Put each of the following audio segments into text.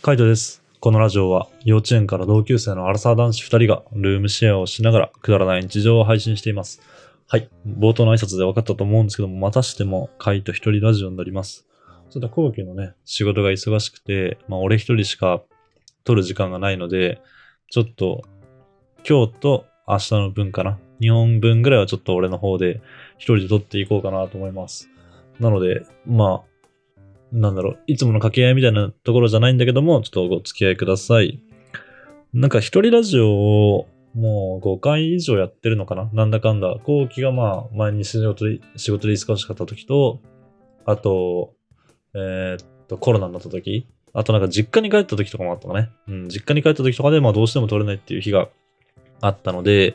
カイトです。このラジオは幼稚園から同級生のアラサー男子2人がルームシェアをしながらくだらない日常を配信しています。はい。冒頭の挨拶で分かったと思うんですけども、またしてもカイト一人ラジオになります。ちょっと後期のね、仕事が忙しくて、まあ俺一人しか撮る時間がないので、ちょっと今日と明日の分かな？2本分ぐらいはちょっと俺の方で一人で撮っていこうかなと思います。なので、まあ、なんだろう、いつもの掛け合いみたいなところじゃないんだけども、ちょっとお付き合いください。なんか一人ラジオをもう5回以上やってるのかな？なんだかんだ。後期がまあ前に仕事で、仕事で忙しかった時と、あと、えーっと、コロナになった時、あとなんか実家に帰った時とかもあったのね。うん、実家に帰った時とかでまあどうしても撮れないっていう日があったので、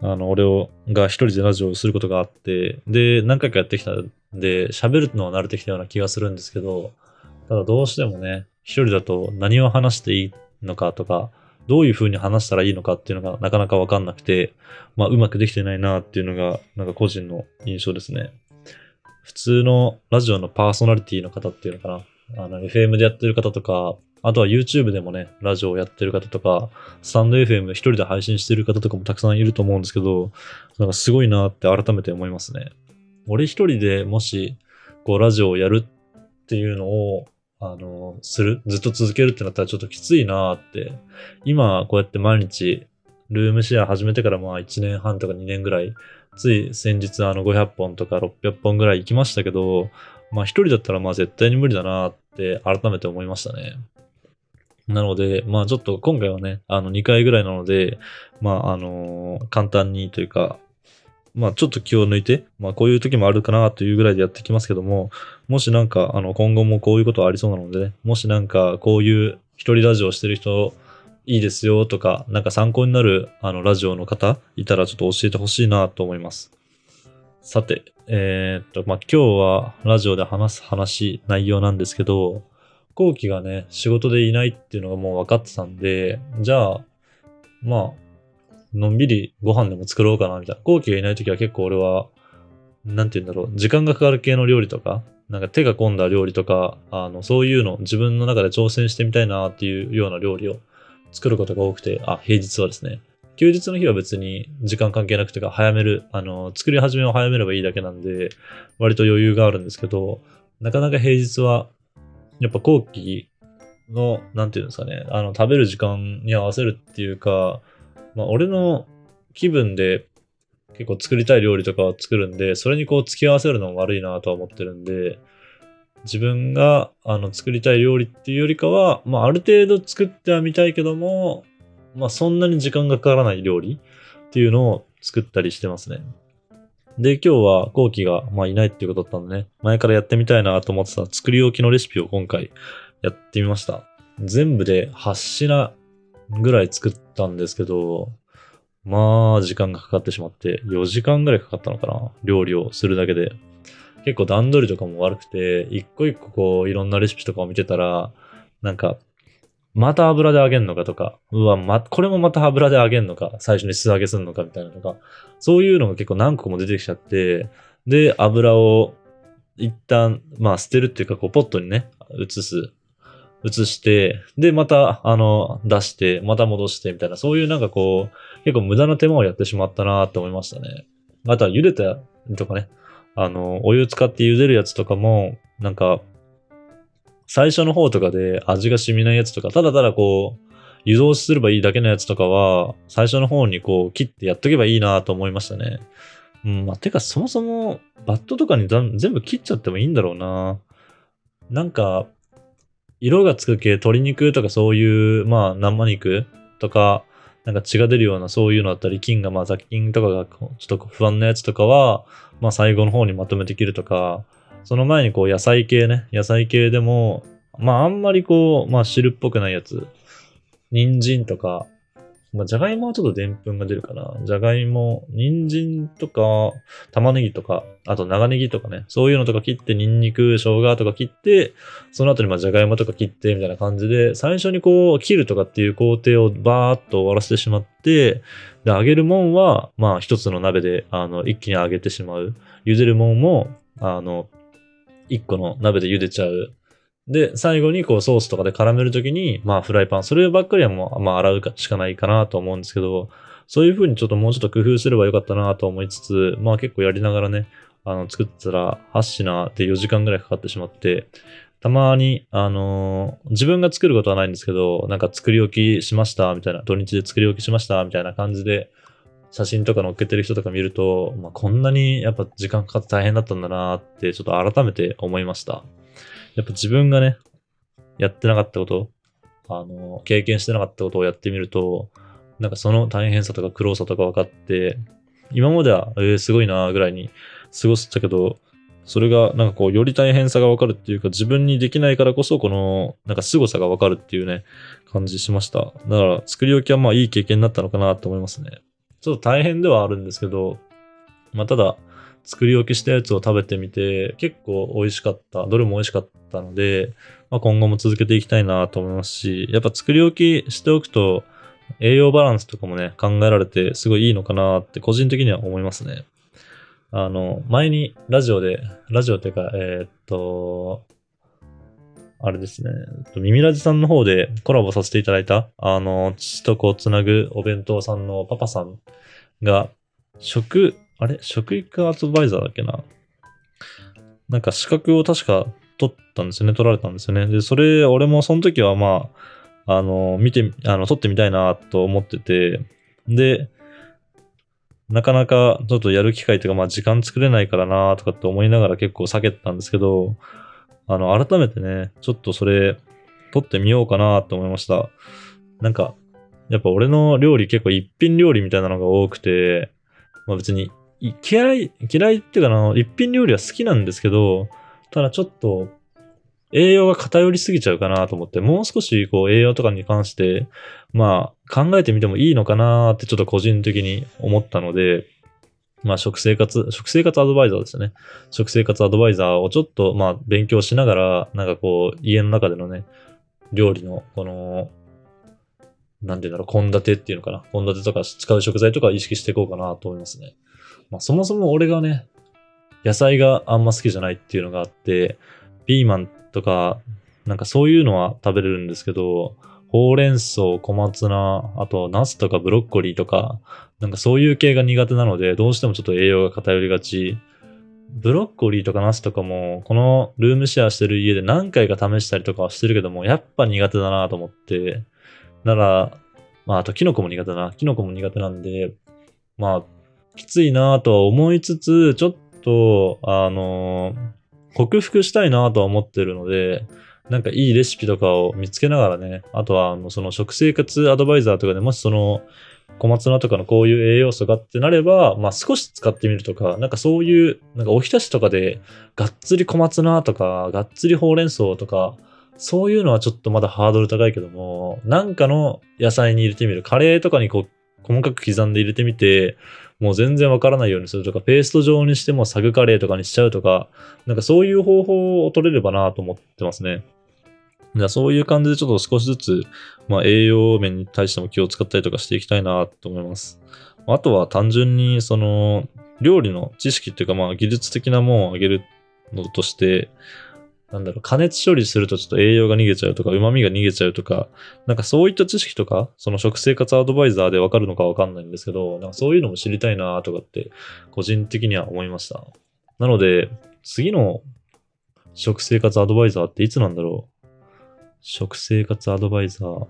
あの、俺をが一人でラジオをすることがあって、で、何回かやってきたで、喋るのは慣れてきたような気がするんですけど、ただどうしてもね、一人だと何を話していいのかとか、どういう風に話したらいいのかっていうのがなかなかわかんなくて、まあうまくできてないなっていうのが、なんか個人の印象ですね。普通のラジオのパーソナリティの方っていうのかな。あの、FM でやってる方とか、あとは YouTube でもね、ラジオをやってる方とか、スタンド FM 一人で配信してる方とかもたくさんいると思うんですけど、なんかすごいなって改めて思いますね。俺一人でもし、こう、ラジオをやるっていうのを、あの、する、ずっと続けるってなったらちょっときついなって。今、こうやって毎日、ルームシェア始めてからまあ1年半とか2年ぐらい、つい先日あの500本とか600本ぐらい行きましたけど、まあ一人だったらまあ絶対に無理だなって改めて思いましたね。なので、まあちょっと今回はね、あの2回ぐらいなので、まああの簡単にというか、まあちょっと気を抜いて、まあこういう時もあるかなというぐらいでやってきますけども、もしなんかあの今後もこういうことありそうなのでね、もしなんかこういう一人ラジオしてる人いいですよとか、なんか参考になるあのラジオの方いたらちょっと教えてほしいなと思います。さて、えーっと、まあ今日はラジオで話す話、内容なんですけど、後期がね、仕事でいないっていうのがもう分かってたんで、じゃあ、まあ、のんびりご飯でも作ろうかな、みたいな。後期がいないときは結構俺は、なんて言うんだろう、時間がかかる系の料理とか、なんか手が込んだ料理とか、あの、そういうの自分の中で挑戦してみたいなっていうような料理を作ることが多くて、あ、平日はですね。休日の日は別に時間関係なくてか、早める、あの、作り始めを早めればいいだけなんで、割と余裕があるんですけど、なかなか平日は、やっぱ後期の、なんていうんですかね、あの、食べる時間に合わせるっていうか、まあ、俺の気分で結構作りたい料理とかを作るんで、それにこう付き合わせるのも悪いなとは思ってるんで、自分があの作りたい料理っていうよりかは、まあ、ある程度作ってはみたいけども、まあ、そんなに時間がかからない料理っていうのを作ったりしてますね。で、今日は後期が、まあ、いないっていうことだったんでね、前からやってみたいなと思ってた作り置きのレシピを今回やってみました。全部で8品ぐらい作ったんですけど、まあ、時間がかかってしまって、4時間ぐらいかかったのかな料理をするだけで。結構段取りとかも悪くて、一個一個こう、いろんなレシピとかを見てたら、なんか、また油で揚げんのかとか、うわ、ま、これもまた油で揚げんのか、最初に素揚げすんのかみたいなのが、そういうのが結構何個も出てきちゃって、で、油を一旦、まあ捨てるっていうか、こう、ポットにね、移す。移して、で、また、あの、出して、また戻して、みたいな、そういうなんかこう、結構無駄な手間をやってしまったなって思いましたね。あとは茹でたとかね、あの、お湯使って茹でるやつとかも、なんか、最初の方とかで味が染みないやつとか、ただただこう、湯通しすればいいだけのやつとかは、最初の方にこう切ってやっとけばいいなと思いましたね。うん、まあ、てかそもそもバットとかに全部切っちゃってもいいんだろうな。なんか、色がつく系、鶏肉とかそういう、まあ生肉とか、なんか血が出るようなそういうのだったり、菌が、まあ雑菌とかがちょっと不安なやつとかは、まあ最後の方にまとめて切るとか、その前にこう野菜系ね、野菜系でも、まああんまりこう、まあ汁っぽくないやつ、人参とか、まあじゃがいもはちょっとでんぷんが出るかな。じゃがいも、人参とか、玉ねぎとか、あと長ネギとかね、そういうのとか切って、ニンニク、生姜とか切って、その後にまあじゃがいもとか切って、みたいな感じで、最初にこう、切るとかっていう工程をバーっと終わらせてしまって、で、揚げるもんは、まあ一つの鍋で、あの、一気に揚げてしまう。茹でるもんも、あの、一個の鍋で茹でちゃう。で、最後にこうソースとかで絡めるときに、まあフライパン、そればっかりはもう、まあ洗うしかないかなと思うんですけど、そういう風にちょっともうちょっと工夫すればよかったなと思いつつ、まあ結構やりながらね、あの、作ってたら8品で4時間ぐらいかかってしまって、たまに、あのー、自分が作ることはないんですけど、なんか作り置きしました、みたいな、土日で作り置きしました、みたいな感じで、写真とか載っけてる人とか見ると、まあ、こんなにやっぱ時間かかって大変だったんだなって、ちょっと改めて思いました。やっぱ自分がね、やってなかったこと、あの、経験してなかったことをやってみると、なんかその大変さとか苦労さとか分かって、今までは、えー、すごいなぐらいに過ごしたけど、それがなんかこう、より大変さがわかるっていうか、自分にできないからこそ、この、なんか凄さがわかるっていうね、感じしました。だから、作り置きはまあいい経験になったのかなと思いますね。ちょっと大変ではあるんですけど、まあただ、作り置きしたやつを食べてみて、結構美味しかった。どれも美味しかったので、まあ、今後も続けていきたいなと思いますし、やっぱ作り置きしておくと、栄養バランスとかもね、考えられて、すごいいいのかなって個人的には思いますね。あの、前にラジオで、ラジオというか、えー、っと、あれですね、耳ラジさんの方でコラボさせていただいた、あの、父と子をつなぐお弁当さんのパパさんが、食、あれ？食育アドバイザーだっけな？なんか資格を確か取ったんですよね、取られたんですよね。で、それ、俺もその時はまあ、あの、見て、あの、取ってみたいなと思ってて、で、なかなかちょっとやる機会というか、まあ時間作れないからなとかって思いながら結構避けてたんですけど、あの、改めてね、ちょっとそれ、撮ってみようかなと思いました。なんか、やっぱ俺の料理結構一品料理みたいなのが多くて、まあ別に、嫌い、嫌いっていうかな、一品料理は好きなんですけど、ただちょっと、栄養が偏りすぎちゃうかなと思って、もう少しこう栄養とかに関して、まあ考えてみてもいいのかなってちょっと個人的に思ったので、まあ食生活、食生活アドバイザーですよね。食生活アドバイザーをちょっとまあ勉強しながら、なんかこう家の中でのね、料理のこの、なんていうんだろう、献立っていうのかな。献立とか使う食材とか意識していこうかなと思いますね。まあそもそも俺がね、野菜があんま好きじゃないっていうのがあって、ピーマンとか、なんかそういうのは食べれるんですけど、ほうれん草、小松菜、あとナスとかブロッコリーとか、なんかそういう系が苦手なので、どうしてもちょっと栄養が偏りがち。ブロッコリーとかナスとかも、このルームシェアしてる家で何回か試したりとかはしてるけども、やっぱ苦手だなと思って。なら、まあ、あとキノコも苦手な。キノコも苦手なんで、まあ、きついなとは思いつつ、ちょっと、あのー克服したいなとは思ってるので、なんかいいレシピとかを見つけながらね、あとはあのその食生活アドバイザーとかでもしその小松菜とかのこういう栄養素がってなれば、まあ少し使ってみるとか、なんかそういう、なんかおひたしとかでがっつり小松菜とか、がっつりほうれん草とか、そういうのはちょっとまだハードル高いけども、なんかの野菜に入れてみる。カレーとかにこう細かく刻んで入れてみて、もう全然わからないようにするとか、ペースト状にしてもサグカレーとかにしちゃうとか、なんかそういう方法を取れればなと思ってますね。そういう感じでちょっと少しずつ、まあ、栄養面に対しても気を使ったりとかしていきたいなと思います。あとは単純に、その、料理の知識っていうか、まあ、技術的なものを上げるのとして、なんだろう、加熱処理するとちょっと栄養が逃げちゃうとか、旨味が逃げちゃうとか、なんかそういった知識とか、その食生活アドバイザーでわかるのかわかんないんですけど、なんかそういうのも知りたいなとかって、個人的には思いました。なので、次の食生活アドバイザーっていつなんだろう食生活アドバイザー。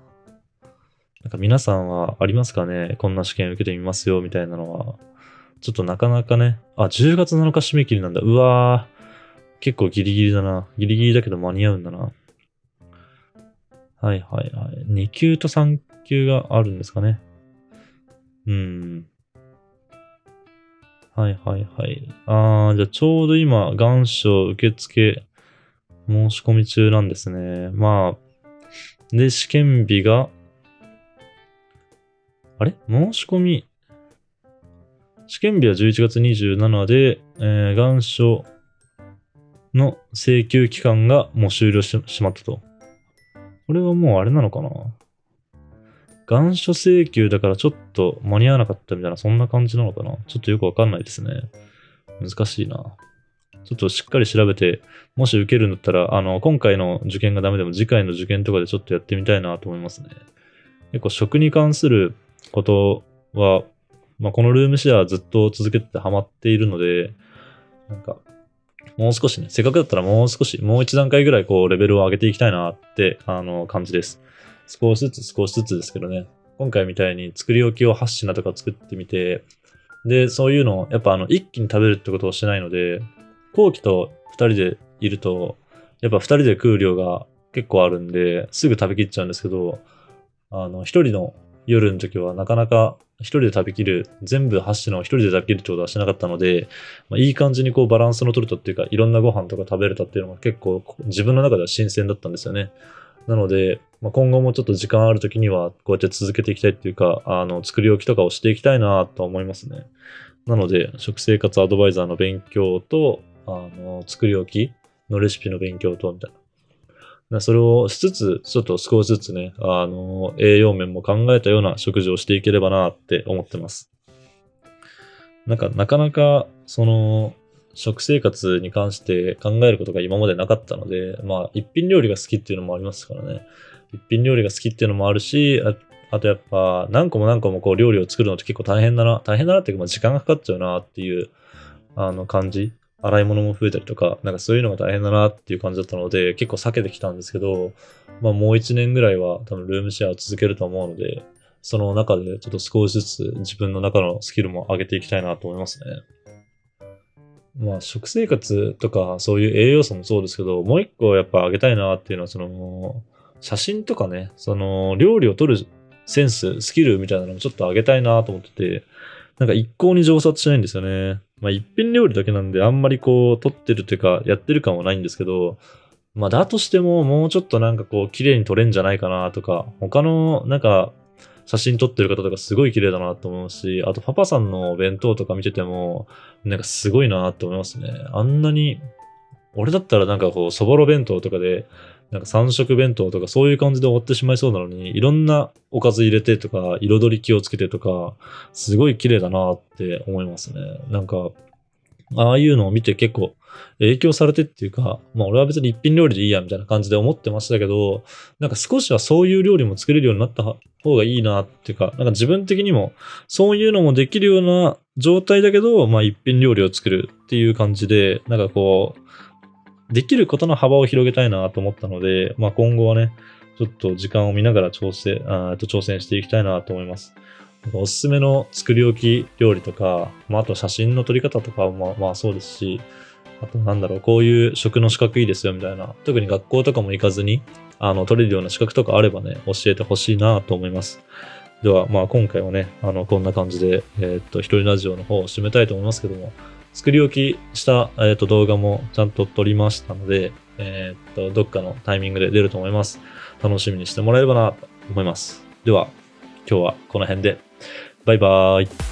なんか皆さんはありますかね？こんな試験受けてみますよ、みたいなのは。ちょっとなかなかね。あ、10月7日締め切りなんだ。うわー。結構ギリギリだな。ギリギリだけど間に合うんだな。はいはいはい。2級と3級があるんですかね。うん。はいはいはい。あー、じゃあちょうど今、願書受付申し込み中なんですね。まあ、で、試験日が、あれ？申し込み、試験日は11月27で、えー、願書の請求期間がもう終了してしまったと。これはもうあれなのかな？願書請求だからちょっと間に合わなかったみたいな、そんな感じなのかな？ちょっとよくわかんないですね。難しいな。ちょっとしっかり調べて、もし受けるんだったら、あの、今回の受験がダメでも次回の受験とかでちょっとやってみたいなと思いますね。結構食に関することは、まあ、このルームシェアずっと続けてハマっているので、なんか、もう少しね、せっかくだったらもう少し、もう一段階ぐらいこう、レベルを上げていきたいなって、あの、感じです。少しずつ少しずつですけどね。今回みたいに作り置きを8品とか作ってみて、で、そういうのを、やっぱあの、一気に食べるってことをしないので、後期と2人でいると、やっぱ2人で食う量が結構あるんで、すぐ食べきっちゃうんですけど、あの、1人の夜の時はなかなか一人で食べきる、全部8品を一人で食べきるってことはしなかったので、まあ、いい感じにこうバランスの取れたっていうか、いろんなご飯とか食べれたっていうのが結構自分の中では新鮮だったんですよね。なので、まあ、今後もちょっと時間ある時にはこうやって続けていきたいっていうか、あの、作り置きとかをしていきたいなと思いますね。なので、食生活アドバイザーの勉強と、あの、作り置きのレシピの勉強と、みたいな。それをしつつ、ちょっと少しずつね、あの、栄養面も考えたような食事をしていければなって思ってます。なんか、なかなか、その、食生活に関して考えることが今までなかったので、まあ、一品料理が好きっていうのもありますからね。一品料理が好きっていうのもあるし、ああとやっぱ、何個も何個もこう料理を作るのって結構大変だな、大変だなっていうか、まあ時間がかかっちゃうなっていう、あの感じ。洗い物も増えたりとか、なんかそういうのが大変だなっていう感じだったので、結構避けてきたんですけど、まあもう一年ぐらいは多分ルームシェアを続けると思うので、その中でちょっと少しずつ自分の中のスキルも上げていきたいなと思いますね。まあ食生活とかそういう栄養素もそうですけど、もう一個やっぱ上げたいなっていうのは、その、写真とかね、その料理を撮るセンス、スキルみたいなのもちょっと上げたいなと思ってて、なんか一向に上達しないんですよね。まあ一品料理だけなんであんまりこう撮ってるというかやってる感はないんですけど、まあだとしてももうちょっとなんかこう綺麗に撮れんじゃないかなとか、他のなんか写真撮ってる方とかすごい綺麗だなと思うし、あとパパさんの弁当とか見てても、なんかすごいなって思いますね。あんなに、俺だったらなんかこう、そぼろ弁当とかで、なんか三色弁当とかそういう感じで終わってしまいそうなのに、いろんなおかず入れてとか、彩り気をつけてとか、すごい綺麗だなって思いますね。なんか、ああいうのを見て結構影響されてっていうか、まあ俺は別に一品料理でいいやみたいな感じで思ってましたけど、なんか少しはそういう料理も作れるようになった方がいいなっていうか、なんか自分的にもそういうのもできるような状態だけど、まあ一品料理を作るっていう感じで、なんかこう、できることの幅を広げたいなと思ったので、まあ、今後はね、ちょっと時間を見ながら調整、あと挑戦していきたいなと思います。おすすめの作り置き料理とか、まあ、あと写真の撮り方とかもまあそうですし、あとなんだろう、こういう食の資格いいですよみたいな、特に学校とかも行かずに、あの、取れるような資格とかあればね、教えてほしいなと思います。では、まあ今回はね、あの、こんな感じで、えー、っと、一人ラジオの方を締めたいと思いますけども、作り置きした、えー、と動画もちゃんと撮りましたので、えー、とどっかのタイミングで出ると思います。楽しみにしてもらえればなと思います。では、今日はこの辺で。バイバーイ。